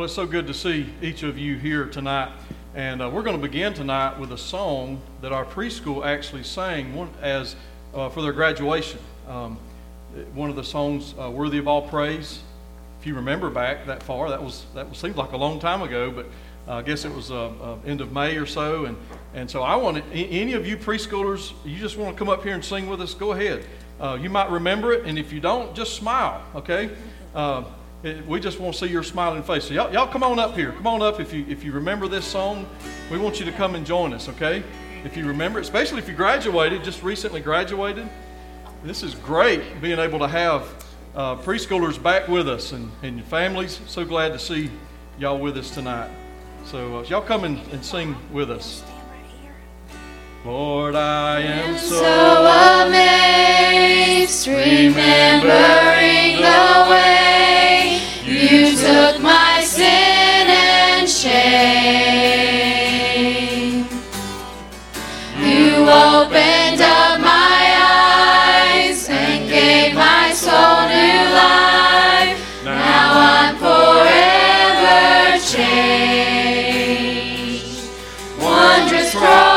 Well, it's so good to see each of you here tonight. And uh, we're going to begin tonight with a song that our preschool actually sang one, as uh, for their graduation. Um, one of the songs, uh, "Worthy of All Praise." If you remember back that far, that was that seemed like a long time ago, but uh, I guess it was uh, uh, end of May or so. And and so I want any of you preschoolers, you just want to come up here and sing with us, go ahead. you might remember it, and if you don't, just smile, okay? We just want to see your smiling face. So y'all, y'all come on up here. Come on up if you if you remember this song. We want you to come and join us, okay? If you remember, it, especially if you graduated, just recently graduated. This is great being able to have uh, preschoolers back with us and, and your families. So glad to see y'all with us tonight. So uh, y'all come and, and sing with us. Lord, I am so amazed, remembering the way. You took my sin and shame. You opened up my eyes and gave my soul new life. Now I'm forever changed. Wondrous cross,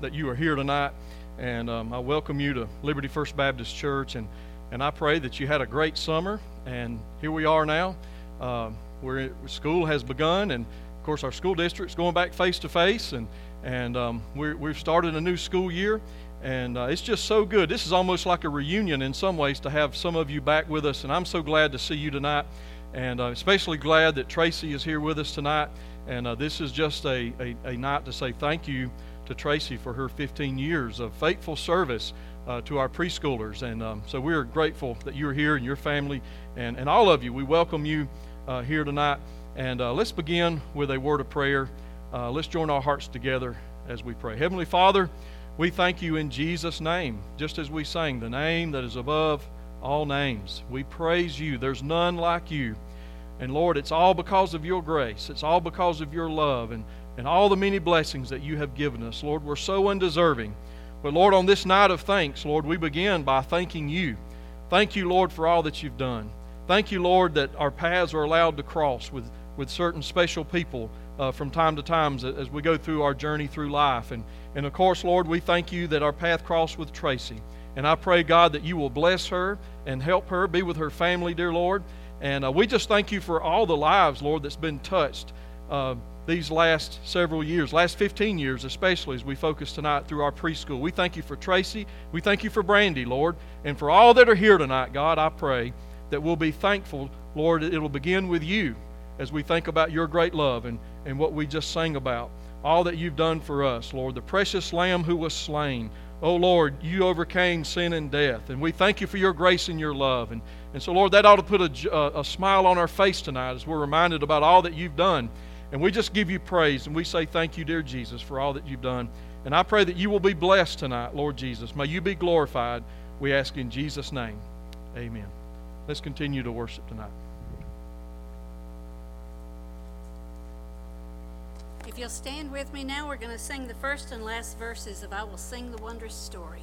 that, you are here tonight, and um, I welcome you to Liberty First Baptist Church, and, and I pray that you had a great summer, and here we are now. Um, we're, school has begun, and of course, our school district's going back face to face, and, and um, we're, we've started a new school year, and uh, it's just so good. This is almost like a reunion in some ways to have some of you back with us, and I'm so glad to see you tonight, and uh, especially glad that Tracy is here with us tonight. And uh, this is just a, a, a night to say thank you to Tracy for her 15 years of faithful service uh, to our preschoolers. And um, so we're grateful that you're here and your family and, and all of you. We welcome you uh, here tonight. And uh, let's begin with a word of prayer. Uh, let's join our hearts together as we pray. Heavenly Father, we thank you in Jesus' name, just as we sang, the name that is above all names. We praise you. There's none like you. And Lord, it's all because of your grace. It's all because of your love and, and all the many blessings that you have given us. Lord, we're so undeserving. But Lord, on this night of thanks, Lord, we begin by thanking you. Thank you, Lord, for all that you've done. Thank you, Lord, that our paths are allowed to cross with, with certain special people uh, from time to time as, we go through our journey through life. And, and of course, Lord, we thank you that our path crossed with Tracy. And I pray, God, that you will bless her and help her, be with her family, dear Lord. And uh, we just thank you for all the lives, Lord, that's been touched uh, these last several years, last 15 years, especially as we focus tonight through our preschool. We thank you for Tracy. We thank you for Brandy, Lord. And for all that are here tonight, God, I pray that we'll be thankful, Lord. It'll begin with you as we think about your great love and, and what we just sang about. All that you've done for us, Lord. The precious Lamb who was slain. Oh, Lord, you overcame sin and death. And we thank you for your grace and your love. And, and so, Lord, that ought to put a, a, a smile on our face tonight as we're reminded about all that you've done. And we just give you praise and we say thank you, dear Jesus, for all that you've done. And I pray that you will be blessed tonight, Lord Jesus. May you be glorified. We ask in Jesus' name. Amen. Let's continue to worship tonight. If you'll stand with me now, we're going to sing the first and last verses of I Will Sing the Wondrous Story.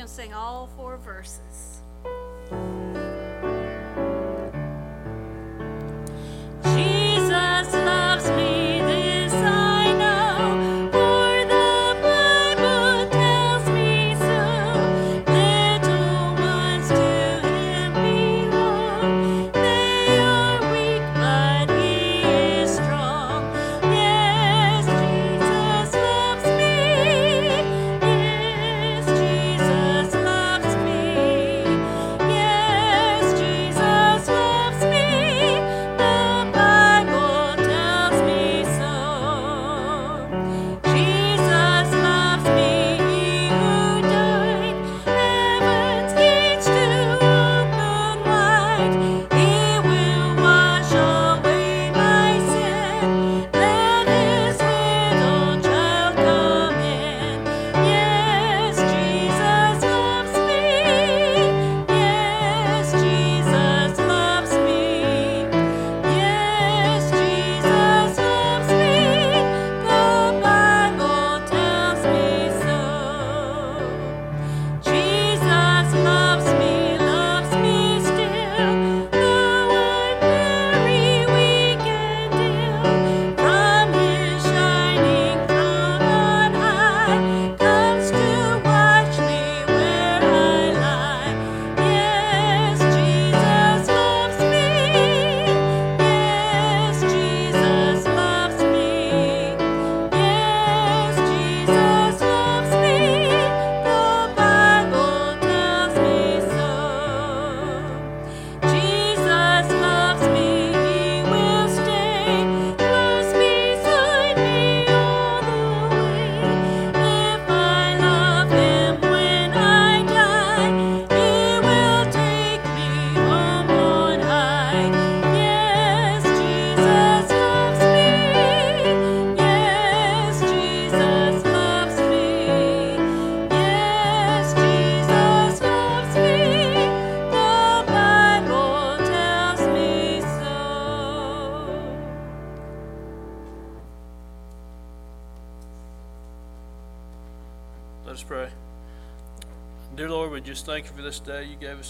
going to sing all four verses.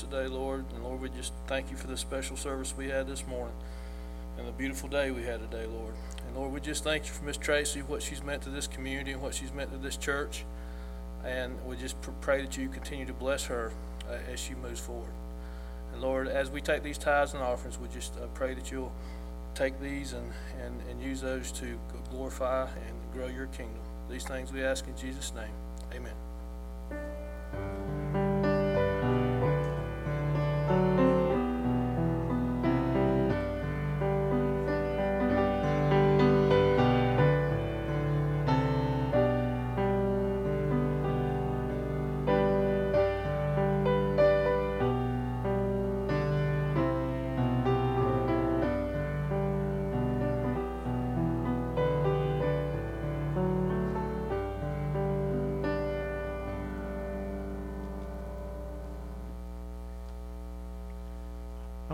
Today, Lord. And Lord, we just thank you for this special service we had this morning and the beautiful day we had today, Lord. And Lord, we just thank you for Miss Tracy, what she's meant to this community and what she's meant to this church. And we just pray that you continue to bless her uh, as she moves forward. And Lord, as we take these tithes and offerings, we just uh, pray that you'll take these and, and, and use those to glorify and grow your kingdom. These things we ask in Jesus' name. Amen.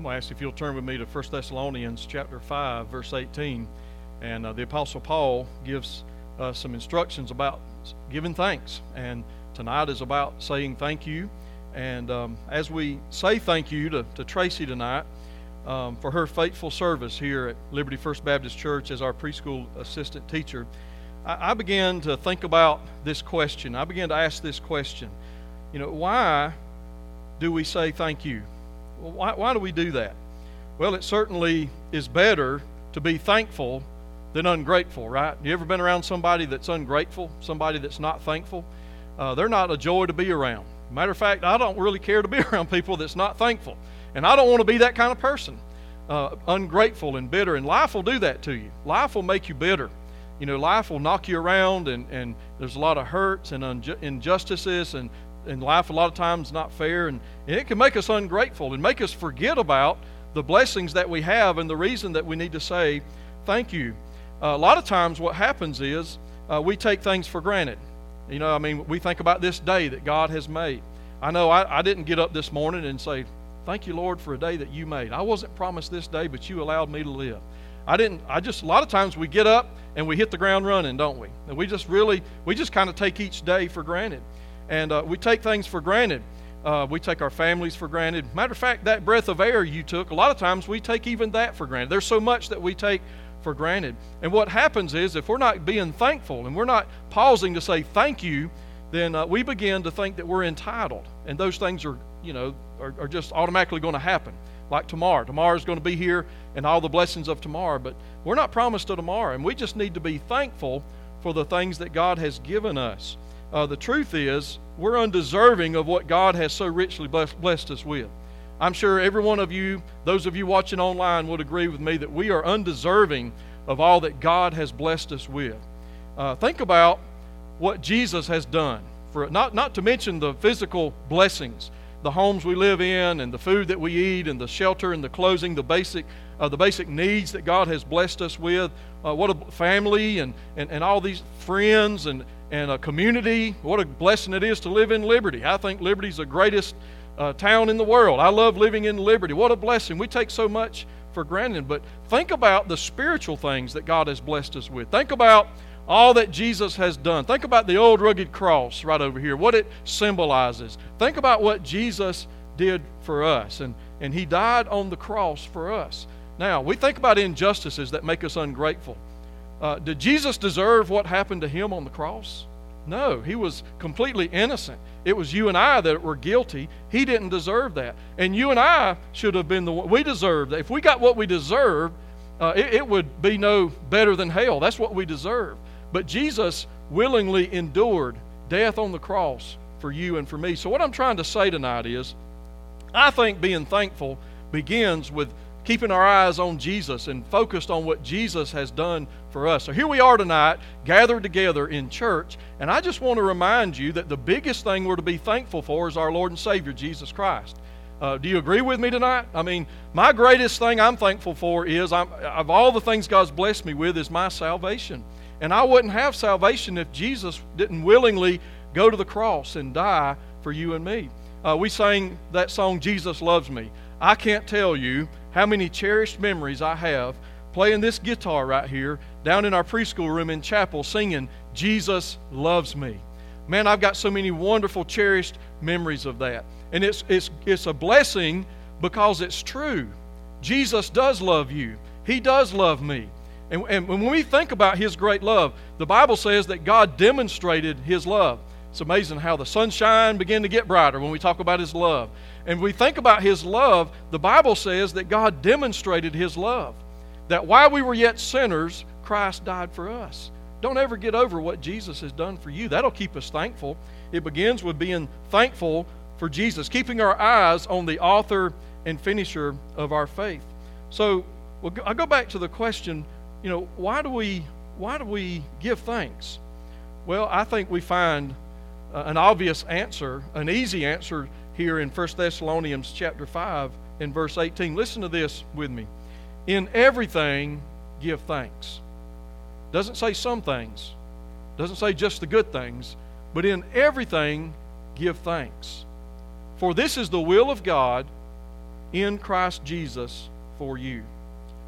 Going to ask if you'll turn with me to 1 Thessalonians chapter 5, verse 18. And uh, the Apostle Paul gives uh, some instructions about giving thanks. And tonight is about saying thank you. And um, as we say thank you to, to Tracy tonight um, for her faithful service here at Liberty First Baptist Church as our preschool assistant teacher, I, I began to think about this question. I began to ask this question. You know, why do we say thank you? Well, why, why do we do that? Well, it certainly is better to be thankful than ungrateful, right? You ever been around somebody that's ungrateful, somebody that's not thankful? Uh, they're not a joy to be around. Matter of fact, I don't really care to be around people that's not thankful. And I don't want to be that kind of person, uh, ungrateful and bitter. And life will do that to you. Life will make you bitter. You know, life will knock you around, and, and there's a lot of hurts and unju- injustices, and and life a lot of times not fair and, and it can make us ungrateful and make us forget about the blessings that we have and the reason that we need to say thank you. Uh, a lot of times what happens is uh, we take things for granted. You know i mean we think about this day that god has made. I know I, I didn't get up this morning and say thank you lord for a day that you made. I wasn't promised this day but you allowed me to live. I didn't. I just a lot of times we get up and we hit the ground running, don't we? And we just really we just kind of take each day for granted and uh, we take things for granted. Uh, we take our families for granted. Matter of fact, that breath of air you took, a lot of times we take even that for granted. There's so much that we take for granted. And what happens is, if we're not being thankful and we're not pausing to say thank you, then uh, we begin to think that we're entitled. And those things are, you know, are, are just automatically going to happen. Like tomorrow. Tomorrow's going to be here and all the blessings of tomorrow. But we're not promised a tomorrow. And we just need to be thankful for the things that God has given us uh, the truth is we're undeserving of what God has so richly blessed, us with. I'm sure every one of you, those of you watching online, would agree with me that we are undeserving of all that God has blessed us with. Uh, think about what Jesus has done for not not to mention the physical blessings, the homes we live in, and the food that we eat, and the shelter and the clothing, the basic uh, the basic needs that God has blessed us with. Uh, what a family and, and, and all these friends and, and a community. What a blessing it is to live in Liberty. I think Liberty's the greatest uh, town in the world. I love living in Liberty. What a blessing. We take so much for granted. But think about the spiritual things that God has blessed us with. Think about all that Jesus has done. Think about the old rugged cross right over here, what it symbolizes. Think about what Jesus did for us. And, and He died on the cross for us. Now, we think about injustices that make us ungrateful. Uh, did Jesus deserve what happened to him on the cross? No, he was completely innocent. It was you and I that were guilty. He didn't deserve that. And you and I should have been the one. We deserved that. If we got what we deserved, uh, it, it would be no better than hell. That's what we deserve. But Jesus willingly endured death on the cross for you and for me. So, what I'm trying to say tonight is I think being thankful begins with keeping our eyes on Jesus and focused on what Jesus has done for us. So here we are tonight, gathered together in church, and I just want to remind you that the biggest thing we're to be thankful for is our Lord and Savior, Jesus Christ. Uh, do you agree with me tonight? I mean, my greatest thing I'm thankful for is, I'm, of all the things God's blessed me with, is my salvation. And I wouldn't have salvation if Jesus didn't willingly go to the cross and die for you and me. Uh, we sang that song, Jesus Loves Me. I can't tell you how many cherished memories I have playing this guitar right here down in our preschool room in chapel singing, Jesus Loves Me. Man, I've got so many wonderful, cherished memories of that. And it's, it's, it's a blessing because it's true. Jesus does love you, He does love me. And, and when we think about His great love, the Bible says that God demonstrated His love. It's amazing how the sunshine began to get brighter when we talk about His love. And we think about His love, the Bible says that God demonstrated His love. That while we were yet sinners, Christ died for us. Don't ever get over what Jesus has done for you. That'll keep us thankful. It begins with being thankful for Jesus, keeping our eyes on the author and finisher of our faith. So I go back to the question, you know, why do we why do we give thanks? Well, I think we find uh, an obvious answer, an easy answer here in 1 Thessalonians chapter 5 and verse 18. Listen to this with me. In everything give thanks. Doesn't say some things. Doesn't say just the good things, but in everything give thanks. For this is the will of God in Christ Jesus for you.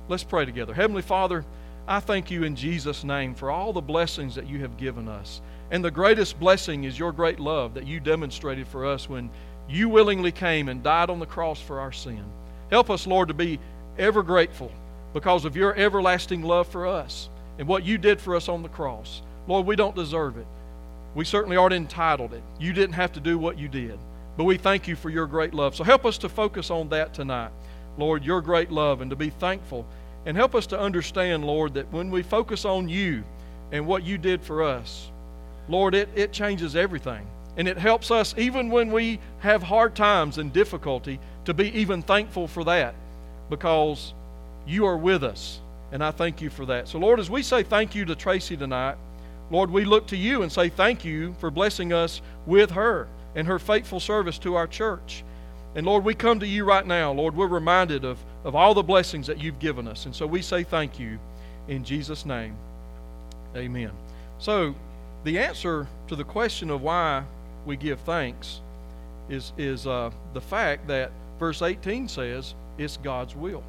Let's pray together. Heavenly Father, I thank you in Jesus' name for all the blessings that you have given us. And the greatest blessing is your great love that you demonstrated for us when you willingly came and died on the cross for our sin. Help us, Lord, to be ever grateful because of your everlasting love for us and what you did for us on the cross. Lord, we don't deserve it. We certainly aren't entitled it. You didn't have to do what you did. But we thank you for your great love. So help us to focus on that tonight. Lord, your great love and to be thankful. And help us to understand, Lord, that when we focus on you and what you did for us, Lord, it, it changes everything. And it helps us, even when we have hard times and difficulty, to be even thankful for that because you are with us. And I thank you for that. So, Lord, as we say thank you to Tracy tonight, Lord, we look to you and say thank you for blessing us with her and her faithful service to our church. And Lord, we come to you right now. Lord, we're reminded of, of all the blessings that you've given us. And so we say thank you in Jesus' name. Amen. So, the answer to the question of why we give thanks is, is uh, the fact that verse 18 says it's God's will.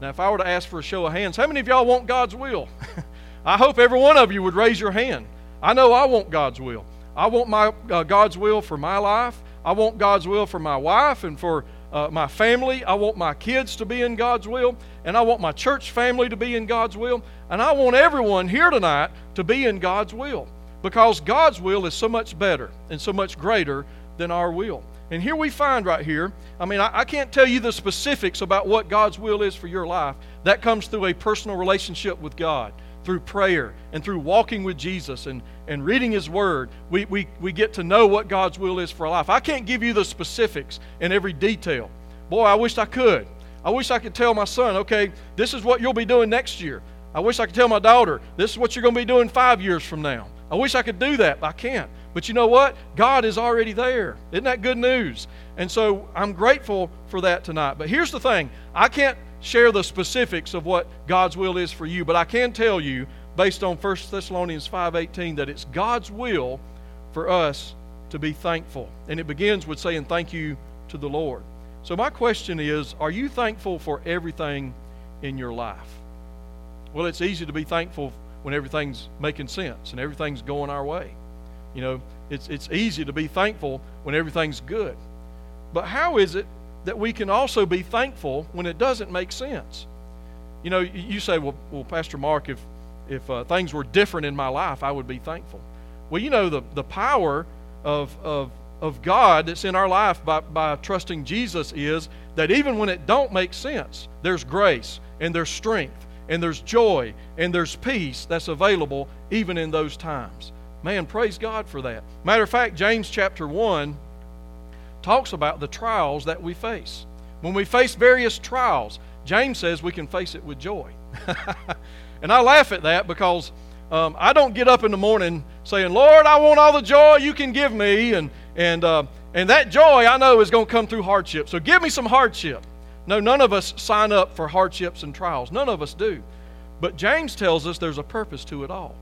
Now, if I were to ask for a show of hands, how many of y'all want God's will? I hope every one of you would raise your hand. I know I want God's will. I want my uh, God's will for my life. I want God's will for my wife and for uh, my family. I want my kids to be in God's will, and I want my church family to be in God's will, and I want everyone here tonight to be in God's will because God's will is so much better and so much greater than our will. And here we find right here, I mean, I, I, can't tell you the specifics about what God's will is for your life. That comes through a personal relationship with God through prayer and through walking with Jesus and, and reading His Word, we, we, we get to know what God's will is for our life. I can't give you the specifics in every detail. Boy, I wish I could. I wish I could tell my son, okay, this is what you'll be doing next year. I wish I could tell my daughter, this is what you're going to be doing five years from now. I wish I could do that, but I can't. But you know what? God is already there. Isn't that good news? And so I'm grateful for that tonight. But here's the thing I can't share the specifics of what God's will is for you, but I can tell you based on 1 Thessalonians 5:18 that it's God's will for us to be thankful. And it begins with saying thank you to the Lord. So my question is, are you thankful for everything in your life? Well, it's easy to be thankful when everything's making sense and everything's going our way. You know, it's it's easy to be thankful when everything's good. But how is it that we can also be thankful when it doesn't make sense. You know, you say, well, well Pastor Mark, if, if uh, things were different in my life, I would be thankful. Well, you know, the, the power of, of, of God that's in our life by, by trusting Jesus is that even when it don't make sense, there's grace and there's strength and there's joy and there's peace that's available even in those times. Man, praise God for that. Matter of fact, James chapter 1 talks about the trials that we face. When we face various trials, James says we can face it with joy. and I laugh at that because um, I don't get up in the morning saying, Lord, I want all the joy you can give me. And, and, uh, and that joy I know is going to come through hardship. So give me some hardship. No, none of us sign up for hardships and trials. None of us do. But James tells us there's a purpose to it all.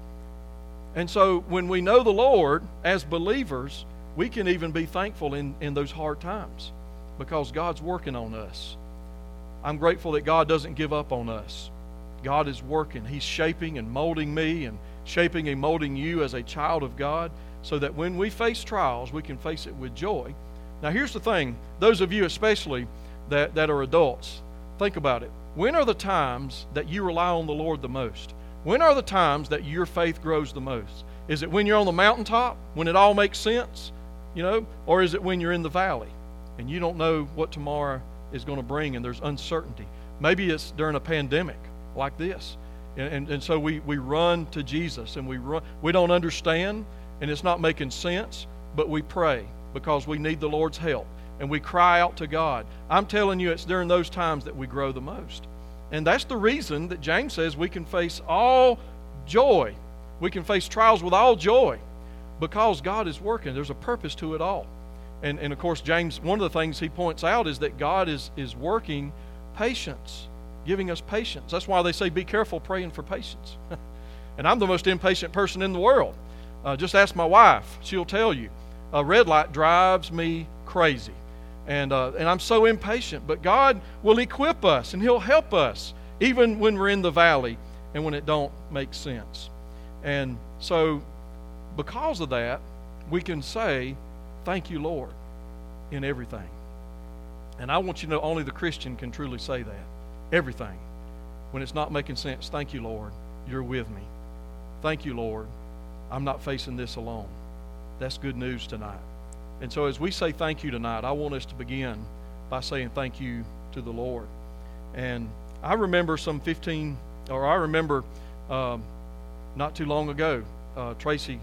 And so when we know the Lord as believers, we can even be thankful in, in those hard times because God's working on us. I'm grateful that God doesn't give up on us. God is working. He's shaping and molding me and shaping and molding you as a child of God. so that when we face trials, we can face it with joy. Now, here's the thing those of you, especially that, that are adults, think about it. When are the times that you rely on the Lord the most? When are the times that your faith grows the most? Is it when you're on the mountaintop, when it all makes sense, you know, or is it when you're in the valley and you don't know what tomorrow is going to bring and there's uncertainty? Maybe it's during a pandemic like this. And, and, and so we, we run to Jesus and we run. We don't understand and it's not making sense, but we pray because we need the Lord's help and we cry out to God. I'm telling you, it's during those times that we grow the most. And that's the reason that James says we can face all joy. We can face trials with all joy because God is working. There's a purpose to it all. And, and of course, James, one of the things he points out is that God is, is working patience, giving us patience. That's why they say be careful praying for patience. and I'm the most impatient person in the world. Uh, just ask my wife, she'll tell you. A red light drives me crazy. And, uh, and I'm so impatient. But God will equip us and He'll help us even when we're in the valley and when it don't make sense. And so, because of that, we can say, Thank you, Lord, in everything. And I want you to know only the Christian can truly say that. Everything. When it's not making sense, thank you, Lord, you're with me. Thank you, Lord, I'm not facing this alone. That's good news tonight. And so, as we say thank you tonight, I want us to begin by saying thank you to the Lord. And I remember some 15, or I remember um, not too long ago, uh, Tracy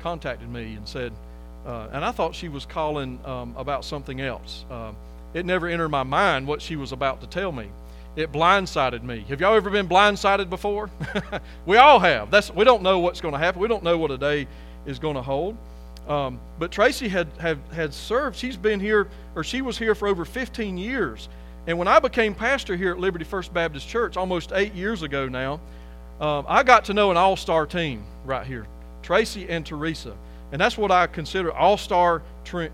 contacted me and said, uh, and I thought she was calling um, about something else. Uh, it never entered my mind what she was about to tell me. It blindsided me. Have y'all ever been blindsided before? we all have. That's we don't know what's going to happen. We don't know what a day is going to hold. Um, but Tracy had, had, had served, she's been here, or she was here for over 15 years. And when I became pastor here at Liberty First Baptist Church almost eight years ago now, um, I got to know an all star team right here Tracy and Teresa. And that's what I consider all star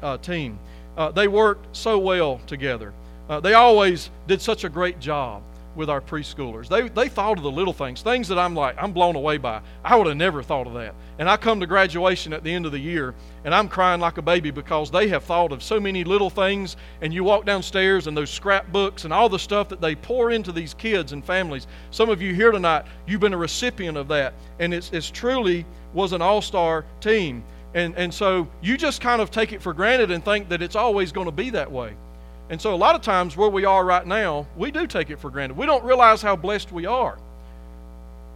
uh, team. Uh, they worked so well together. Uh, they always did such a great job with our preschoolers. They, they thought of the little things, things that I'm like, I'm blown away by. I would have never thought of that. And I come to graduation at the end of the year, and I'm crying like a baby because they have thought of so many little things. And you walk downstairs, and those scrapbooks and all the stuff that they pour into these kids and families. Some of you here tonight, you've been a recipient of that. And it's, it's truly was an all star team. And, and so you just kind of take it for granted and think that it's always going to be that way. And so, a lot of times, where we are right now, we do take it for granted. We don't realize how blessed we are.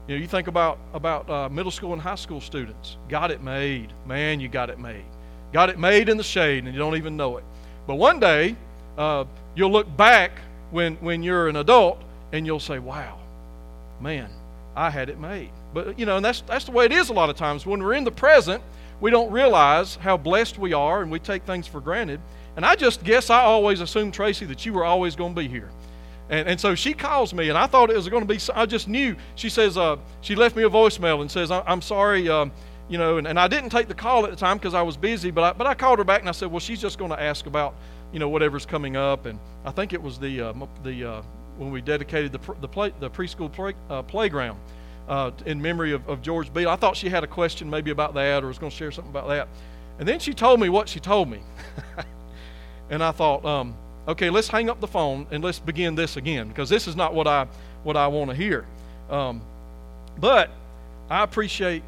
You know, you think about about uh, middle school and high school students. Got it made, man. You got it made. Got it made in the shade, and you don't even know it. But one day, uh, you'll look back when when you're an adult, and you'll say, "Wow, man, I had it made." But you know, and that's that's the way it is a lot of times. When we're in the present, we don't realize how blessed we are, and we take things for granted. And I just guess I always assumed, Tracy, that you were always going to be here. And, and so she calls me, and I thought it was going to be, I just knew. She says, uh, she left me a voicemail and says, I'm sorry, um, you know, and, and I didn't take the call at the time because I was busy, but I, but I called her back and I said, well, she's just going to ask about, you know, whatever's coming up. And I think it was the, uh, the uh, when we dedicated the, the, play, the preschool play, uh, playground. Uh, in memory of, of George Beale. I thought she had a question maybe about that or was going to share something about that. And then she told me what she told me. and I thought, um, okay, let's hang up the phone and let's begin this again because this is not what I what I want to hear. Um, but I appreciate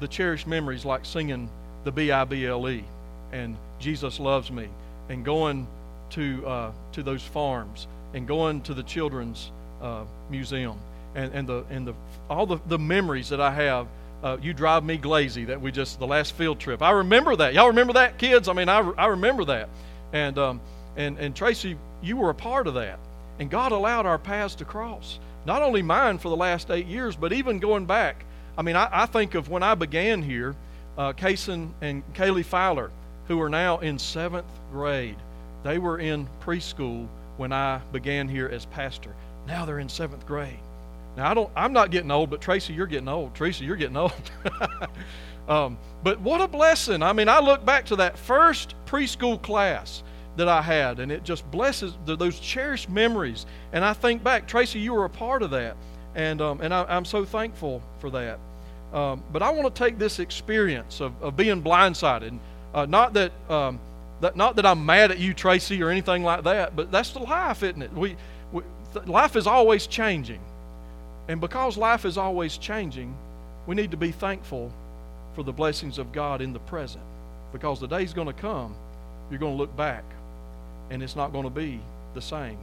the cherished memories like singing the B I B L E and Jesus loves me and going to uh, to those farms and going to the children's uh, museum and, and the and the all the, the memories that I have. Uh, you drive me glazy that we just the last field trip. I remember that. Y'all remember that, kids? I mean, I, I remember that. And, um, and, and Tracy, you were a part of that. And God allowed our paths to cross. Not only mine for the last eight years, but even going back. I mean, I, I think of when I began here, uh, and Kaylee Fowler, who are now in seventh grade. They were in preschool when I began here as pastor. Now they're in seventh grade. Now I don't. I'm not getting old, but Tracy, you're getting old. Tracy, you're getting old. Um, but what a blessing. I mean, I look back to that first preschool class that I had, and it just blesses the, those cherished memories. And I think back, Tracy, you were a part of that. And, um, and I, am so thankful for that. Um, but I want to take this experience of, of being blindsided. Uh, not that, um, that not that I'm mad at you, Tracy, or anything like that, but that's the life, isn't it? We, we life is always changing, and because life is always changing, we need to be thankful for the blessings of God in the present, because the day's going to come, you're going to look back, and it's not going to be the same,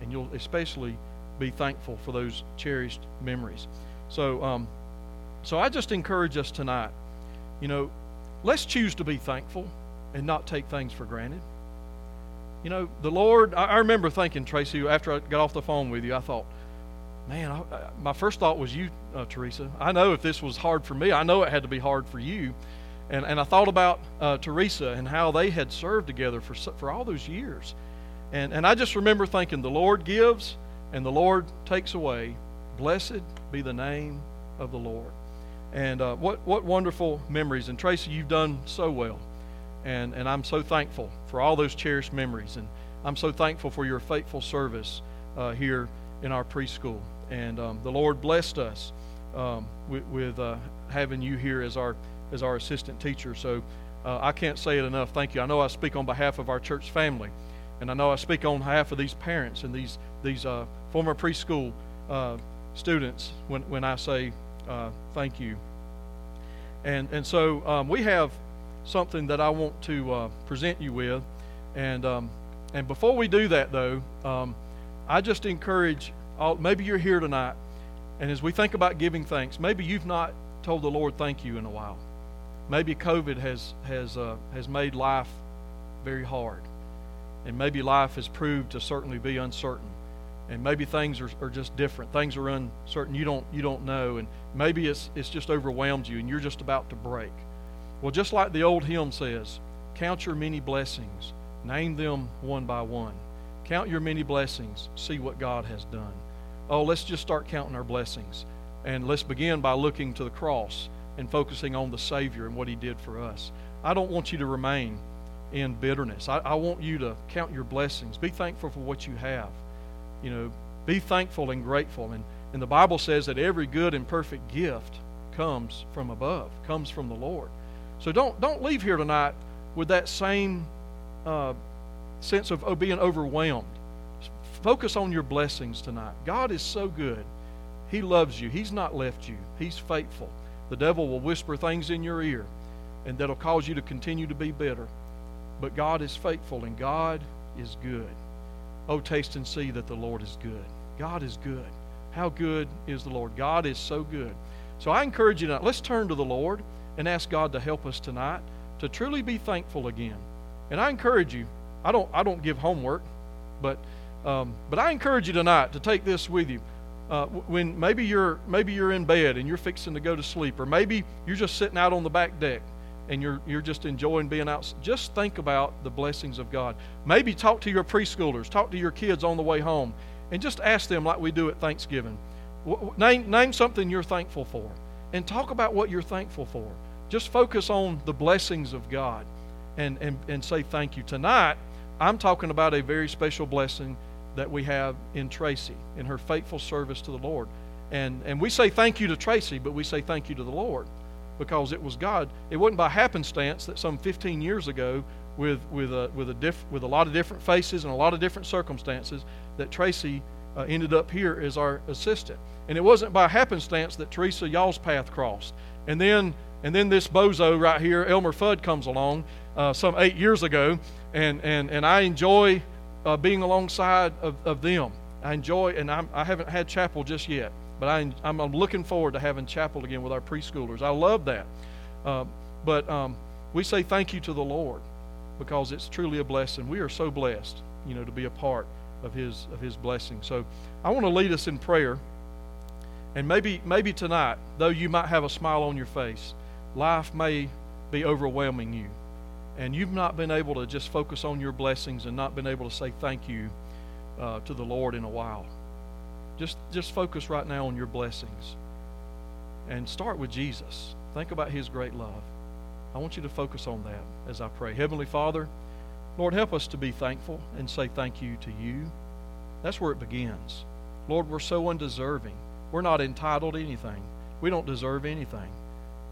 and you'll especially be thankful for those cherished memories. So. Um, so I just encourage us tonight, you know, let's choose to be thankful and not take things for granted. You know, the Lord, I, I remember thinking, Tracy, after I got off the phone with you, I thought, man, I, I, my first thought was you, uh, Teresa. I know if this was hard for me, I know it had to be hard for you. And, and I thought about uh, Teresa and how they had served together for, for all those years. And, and I just remember thinking, the Lord gives and the Lord takes away. Blessed be the name of the Lord. And uh, what, what wonderful memories. And Tracy, you've done so well. And, and I'm so thankful for all those cherished memories. And I'm so thankful for your faithful service uh, here in our preschool. And um, the Lord blessed us um, with, with uh, having you here as our, as our assistant teacher. So uh, I can't say it enough. Thank you. I know I speak on behalf of our church family. And I know I speak on behalf of these parents and these, these uh, former preschool uh, students when, when I say uh, thank you. And, and so um, we have something that I want to uh, present you with. And, um, and before we do that, though, um, I just encourage all, maybe you're here tonight, and as we think about giving thanks, maybe you've not told the Lord thank you in a while. Maybe COVID has, has, uh, has made life very hard. And maybe life has proved to certainly be uncertain and maybe things are, are just different things are uncertain you don't you don't know and maybe it's it's just overwhelmed you and you're just about to break well just like the old hymn says count your many blessings name them one by one count your many blessings. See what god has done. Oh let's just start counting our blessings. And let's begin by looking to the cross and focusing on the savior and what he did for us. I don't want you to remain in bitterness. I, I want you to count your blessings. Be thankful for what you have. You know, be thankful and grateful. And, and the Bible says that every good and perfect gift comes from above, comes from the Lord. So don't, don't leave here tonight with that same uh, sense of oh, being overwhelmed. Focus on your blessings tonight. God is so good. He loves you. He's not left you. He's faithful. The devil will whisper things in your ear, and that'll cause you to continue to be bitter. But God is faithful, and God is good. Oh, taste and see that the Lord is good. God is good. How good is the Lord? God is so good. So I encourage you tonight, let's turn to the Lord and ask God to help us tonight to truly be thankful again. And I encourage you, I don't, I don't give homework, but, um, but I encourage you tonight to take this with you. Uh, when maybe you're maybe you're in bed and you're fixing to go to sleep, or maybe you're just sitting out on the back deck and you're, you're just enjoying being out, just think about the blessings of God. Maybe talk to your preschoolers, talk to your kids on the way home, and just ask them like we do at Thanksgiving. Name, name something you're thankful for, and talk about what you're thankful for. Just focus on the blessings of God and, and, and say thank you. Tonight, I'm talking about a very special blessing that we have in Tracy in her faithful service to the Lord. And, and we say thank you to Tracy, but we say thank you to the Lord because it was God. It wasn't by happenstance that some 15 years ago, with with a with a diff, with a lot of different faces and a lot of different circumstances, that Tracy uh, ended up here as our assistant. And it wasn't by happenstance that Teresa y'all's path crossed. And then and then this bozo right here, Elmer Fudd, comes along uh, some eight years ago, and and and I enjoy uh, being alongside of, of them. I enjoy, and I'm, I haven't had chapel just yet. But I, I'm, looking forward to having chapel again with our preschoolers. I love that. Uh, but um, we say thank you to the Lord because it's truly a blessing. We are so blessed, you know, to be a part of His of His blessing. So I want to lead us in prayer. And maybe maybe tonight, though you might have a smile on your face, life may be overwhelming you, and you've not been able to just focus on your blessings and not been able to say thank you uh, to the Lord in a while. Just, just focus right now on your blessings and start with Jesus. Think about his great love. I want you to focus on that as I pray. Heavenly Father, Lord, help us to be thankful and say thank you to you. That's where it begins. Lord, we're so undeserving. We're not entitled to anything. We don't deserve anything.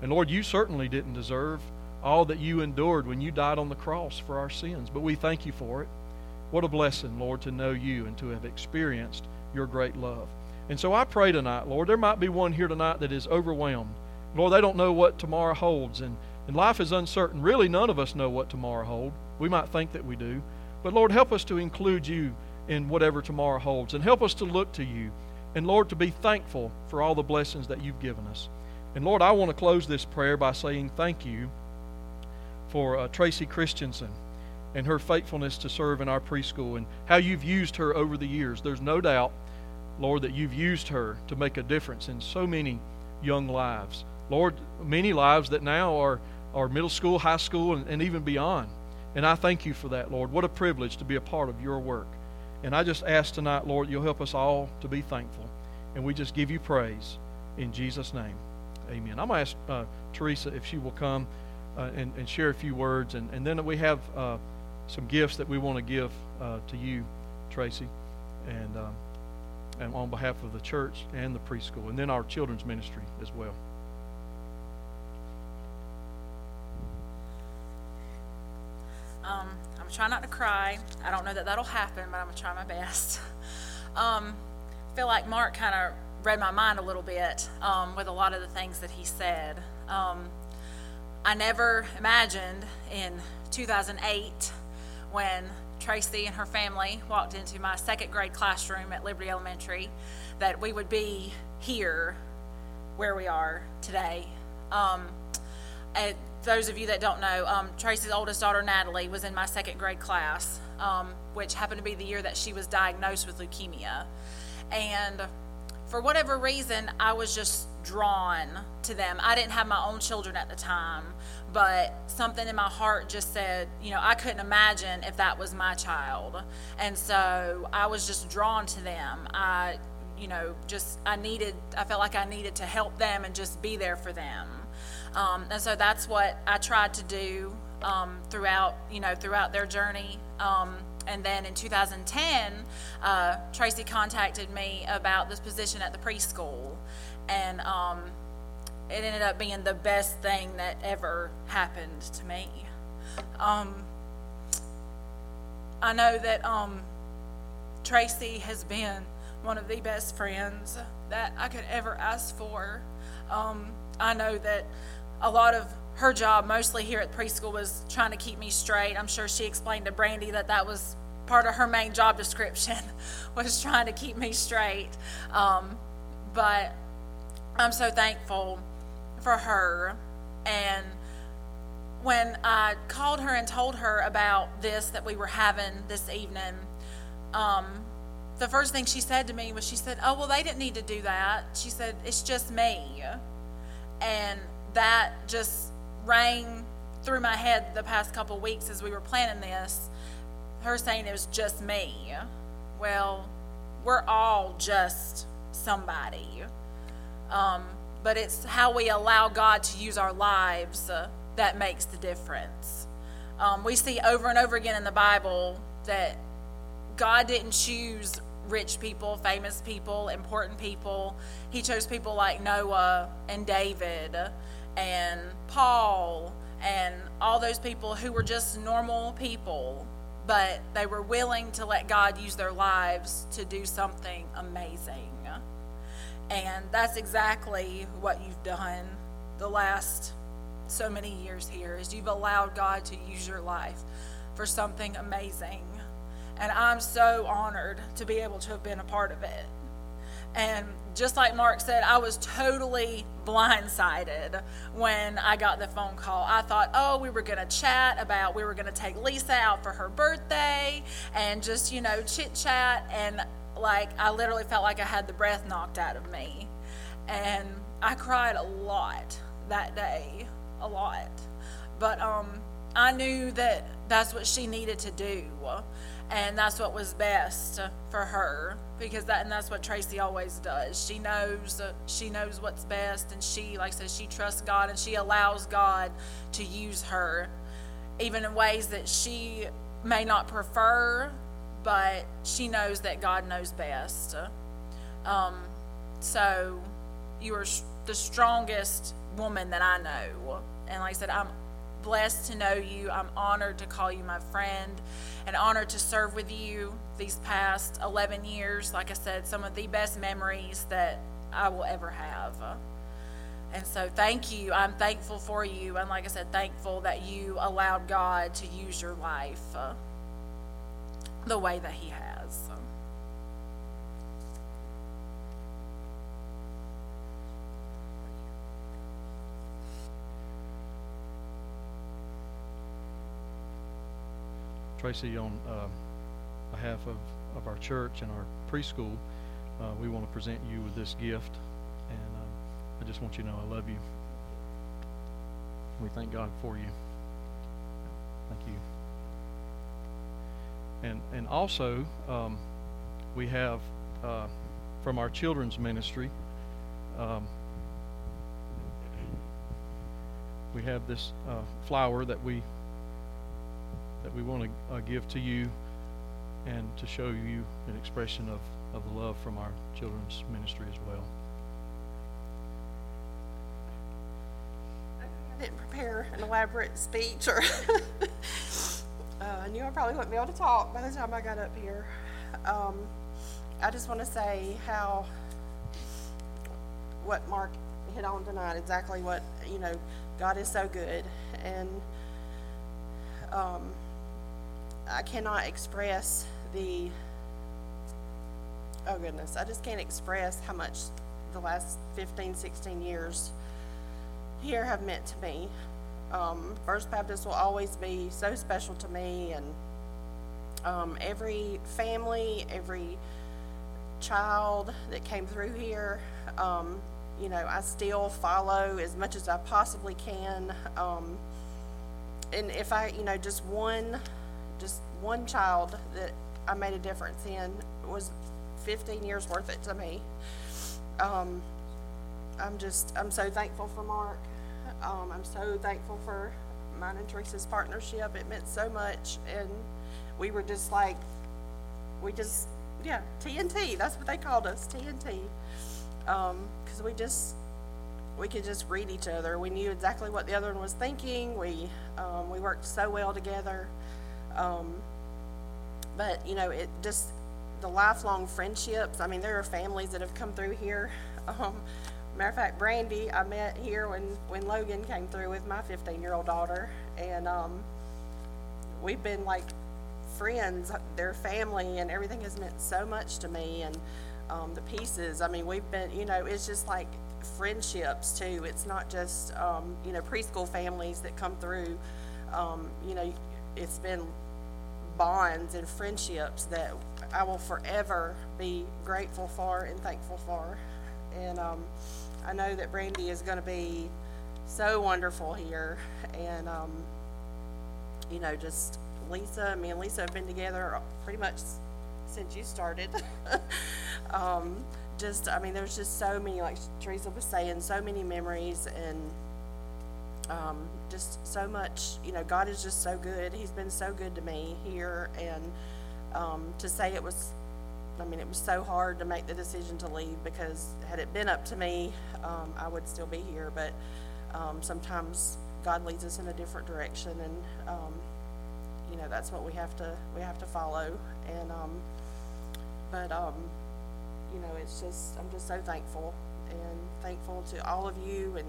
And Lord, you certainly didn't deserve all that you endured when you died on the cross for our sins, but we thank you for it. What a blessing, Lord, to know you and to have experienced your great love. And so I pray tonight, Lord, there might be one here tonight that is overwhelmed. Lord, they don't know what tomorrow holds, and, and life is uncertain. Really, none of us know what tomorrow holds. We might think that we do. But Lord, help us to include you in whatever tomorrow holds, and help us to look to you. And Lord, to be thankful for all the blessings that you've given us. And Lord, I want to close this prayer by saying thank you for uh, Tracy Christensen and her faithfulness to serve in our preschool and how you've used her over the years. There's no doubt, Lord, that you've used her to make a difference in so many young lives. Lord, many lives that now are, are middle school, high school, and, and even beyond. And I thank you for that, Lord. What a privilege to be a part of your work. And I just ask tonight, Lord, you'll help us all to be thankful. And we just give you praise in Jesus' name. Amen. I'm going to ask uh, Teresa if she will come uh, and, and, share a few words. And, and then we have uh, some gifts that we want to give uh, to you, Tracy, and, um, and on behalf of the church and the preschool, and then our children's ministry as well. Um, I'm trying not to cry. I don't know that that'll happen, but I'm gonna try my best. Um, I feel like Mark kind of read my mind a little bit um, with a lot of the things that he said. Um, I never imagined in 2008 when Tracy and her family walked into my second grade classroom at Liberty Elementary that we would be here where we are today. Um, those of you that don't know, um, Tracy's oldest daughter, Natalie, was in my second grade class, um, which happened to be the year that she was diagnosed with leukemia. And for whatever reason, I was just drawn to them. I didn't have my own children at the time, but something in my heart just said, you know, I couldn't imagine if that was my child. And so I was just drawn to them. I, you know, just, I needed, I felt like I needed to help them and just be there for them. Um, and so that's what I tried to do um, throughout, you know, throughout their journey. Um, and then in 2010, uh, Tracy contacted me about this position at the preschool, and um, it ended up being the best thing that ever happened to me. Um, I know that um, Tracy has been one of the best friends that I could ever ask for. I know that a lot of her job, mostly here at preschool, was trying to keep me straight. I'm sure she explained to Brandy that that was part of her main job description, was trying to keep me straight. Um, but I'm so thankful for her. And when I called her and told her about this that we were having this evening, um, the first thing she said to me was, she said, Oh, well, they didn't need to do that. She said, It's just me. And that just rang through my head the past couple weeks as we were planning this. Her saying it was just me. Well, we're all just somebody. Um, but it's how we allow God to use our lives uh, that makes the difference. Um, we see over and over again in the Bible that God didn't choose rich people, famous people, important people. He chose people like Noah and David and Paul and all those people who were just normal people, but they were willing to let God use their lives to do something amazing. And that's exactly what you've done the last so many years here is you've allowed God to use your life for something amazing. And I'm so honored to be able to have been a part of it. And just like Mark said, I was totally blindsided when I got the phone call. I thought, oh, we were going to chat about, we were going to take Lisa out for her birthday and just, you know, chit chat. And like, I literally felt like I had the breath knocked out of me. And I cried a lot that day, a lot. But um, I knew that that's what she needed to do and that's what was best for her because that and that's what Tracy always does. She knows she knows what's best, and she, like I said, she trusts God and she allows God to use her, even in ways that she may not prefer, but she knows that God knows best. Um, so you are the strongest woman that I know. And like I said, I'm blessed to know you. I'm honored to call you my friend and honored to serve with you these past 11 years. Like I said, some of the best memories that I will ever have. And so, thank you. I'm thankful for you. And like I said, thankful that you allowed God to use your life the way that He has. Tracy, on uh, behalf of, of our church and our preschool, uh, we want to present you with this gift. And um, I just want you to know I love you. We thank God for you. Thank you. And, and also, um, we have uh, from our children's ministry, um, we have this uh, flower that we we want to uh, give to you and to show you an expression of, of love from our children's ministry as well. I didn't prepare an elaborate speech or uh, I knew I probably wouldn't be able to talk by the time I got up here. Um, I just want to say how what Mark hit on tonight, exactly what, you know, God is so good. And um, I cannot express the, oh goodness, I just can't express how much the last 15, 16 years here have meant to me. Um, First Baptist will always be so special to me, and um, every family, every child that came through here, um, you know, I still follow as much as I possibly can. Um, and if I, you know, just one, just one child that I made a difference in was 15 years worth it to me. Um, I'm just, I'm so thankful for Mark. Um, I'm so thankful for mine and Teresa's partnership. It meant so much, and we were just like, we just, yeah, TNT. That's what they called us, TNT. Um, because we just, we could just read each other. We knew exactly what the other one was thinking. We, um, we worked so well together. Um, but you know, it just the lifelong friendships. I mean, there are families that have come through here. Um, matter of fact, Brandy, I met here when when Logan came through with my 15 year old daughter, and um, we've been like friends. Their family and everything has meant so much to me, and um, the pieces. I mean, we've been, you know, it's just like friendships too. It's not just um, you know preschool families that come through. Um, you know, it's been bonds and friendships that I will forever be grateful for and thankful for. And um, I know that Brandy is going to be so wonderful here. And, um, you know, just Lisa, me and Lisa have been together pretty much since you started. um, just, I mean, there's just so many, like Teresa was saying, so many memories and um, just so much, you know, God is just so good. He's been so good to me here. And um, to say it was, I mean, it was so hard to make the decision to leave because had it been up to me, um, I would still be here. But um, sometimes God leads us in a different direction, and um, you know that's what we have to we have to follow. And um, but um, you know, it's just I'm just so thankful and thankful to all of you and.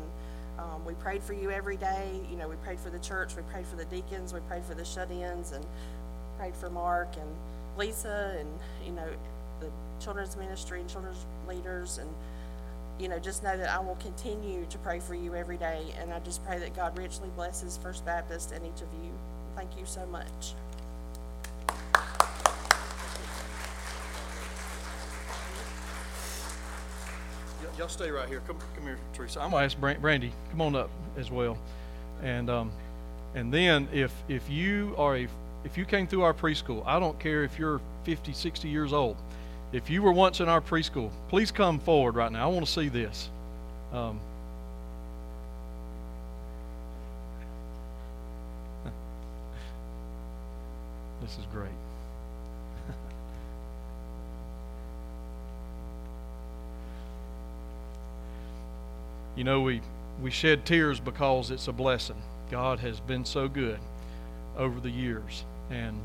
Um, we prayed for you every day. You know, we prayed for the church, we prayed for the deacons, we prayed for the shut-ins, and prayed for Mark and Lisa, and you know, the children's ministry and children's leaders, and you know, just know that I will continue to pray for you every day, and I just pray that God richly blesses First Baptist and each of you. Thank you so much. Y'all stay right here. Come, come here, Teresa. I'm gonna ask Bran- Brandy, come on up as well. And, um, and then if, if you are a, if you came through our preschool, I don't care if you're 50, 60 years old. If you were once in our preschool, please come forward right now. I want to see this. Um, this is great. You know, we, we shed tears because it's a blessing. God has been so good over the years. And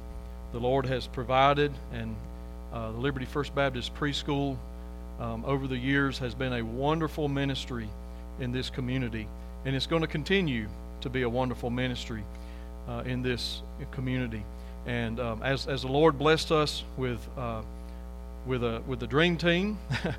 the Lord has provided, and uh, the Liberty First Baptist Preschool um, over the years has been a wonderful ministry in this community. And it's going to continue to be a wonderful ministry uh, in this community. And um, as, as the Lord blessed us with, uh, with, a, with the Dream Team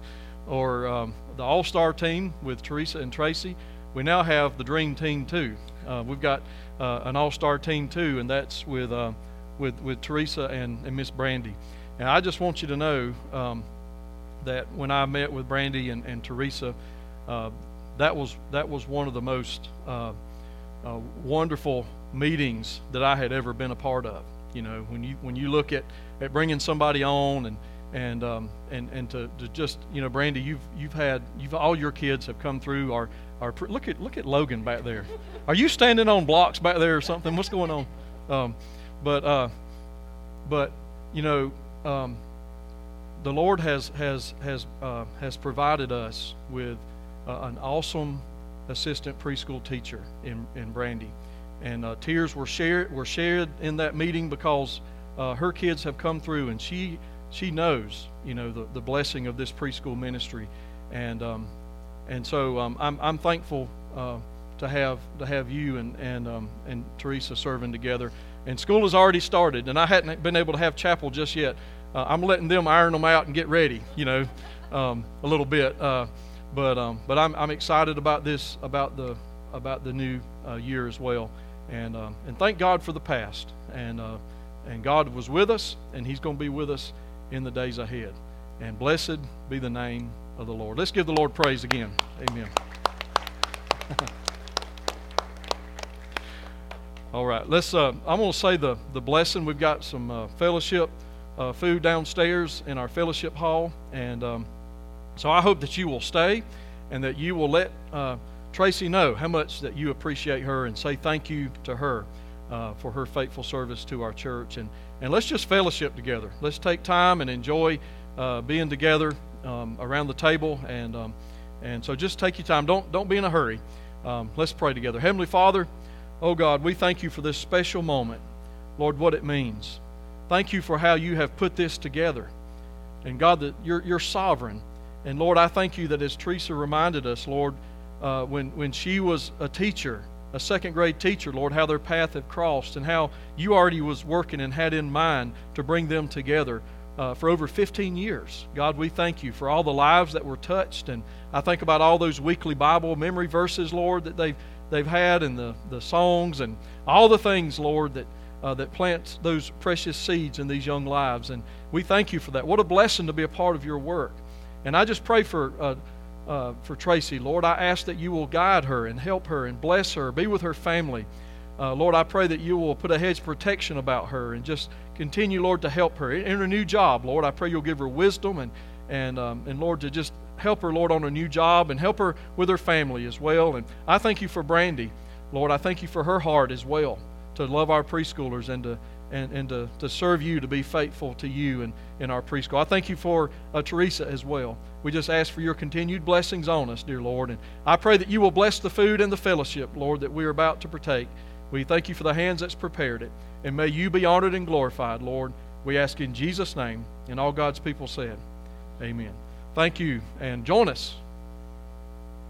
or um, the All Star Team with Teresa and Tracy, we now have the Dream Team too. Uh, we've got uh, an All Star team too, and that's with, uh, with, with Teresa and, and Miss Brandy. And I just want you to know um, that when I met with Brandy and, and Teresa, uh, that was that was one of the most uh, uh, wonderful meetings that I had ever been a part of. You know, when you when you look at, at bringing somebody on and and um, and and to, to just you know, Brandy, you've you've had you've all your kids have come through our our look at look at Logan back there. Are you standing on blocks back there or something? What's going on? Um, but uh, but you know. Um, the Lord has has has uh, has provided us with uh, an awesome assistant preschool teacher in in Brandy, and uh, tears were shared were shared in that meeting because uh, her kids have come through, and she she knows you know the, the blessing of this preschool ministry, and um, and so um, I'm I'm thankful uh, to have to have you and and um, and Teresa serving together. And school has already started, and I hadn't been able to have chapel just yet. Uh, I'm letting them iron them out and get ready, you know, um, a little bit. Uh, but um, but I'm, I'm excited about this about the about the new uh, year as well, and um, and thank God for the past, and uh, and God was with us, and He's going to be with us in the days ahead, and blessed be the name of the Lord. Let's give the Lord praise again. Amen. All right, let's. Uh, I'm going to say the the blessing. We've got some uh, fellowship uh, food downstairs in our fellowship hall, and um, so I hope that you will stay, and that you will let uh, Tracy know how much that you appreciate her, and say thank you to her uh, for her faithful service to our church, and and let's just fellowship together. Let's take time and enjoy uh, being together um, around the table, and um, and so just take your time. Don't don't be in a hurry. Um, let's pray together. Heavenly Father. Oh God, we thank you for this special moment. Lord, what it means. Thank you for how you have put this together. And God, that you're, you're sovereign. And Lord, I thank you that as Teresa reminded us, Lord, uh, when, when she was a teacher, a second grade teacher, Lord, how their path have crossed and how you already was working and had in mind to bring them together uh, for over 15 years. God, we thank you for all the lives that were touched. And I think about all those weekly Bible memory verses, Lord, that they've they've had and the, the songs and all the things, Lord, that, uh, that plants those precious seeds in these young lives. And we thank you for that. What a blessing to be a part of your work. And I just pray for, uh, uh, for Tracy. Lord, I ask that you will guide her and help her and bless her, be with her family. Uh, Lord, I pray that you will put a hedge protection about her and just continue, Lord, to help her in her new job. Lord, I pray you'll give her wisdom and, and, um, and Lord, to just help her, Lord, on a new job and help her with her family as well. And I thank you for Brandy. Lord, I thank you for her heart as well to love our preschoolers and to and, and to, to serve you, to be faithful to you and in our preschool. I thank you for uh, Teresa as well. We just ask for your continued blessings on us, dear Lord. And I pray that you will bless the food and the fellowship, Lord, that we are about to partake. We thank you for the hands that's prepared it. And may you be honored and glorified, Lord. We ask in Jesus' name. And all God's people said, Amen. Thank you, and join us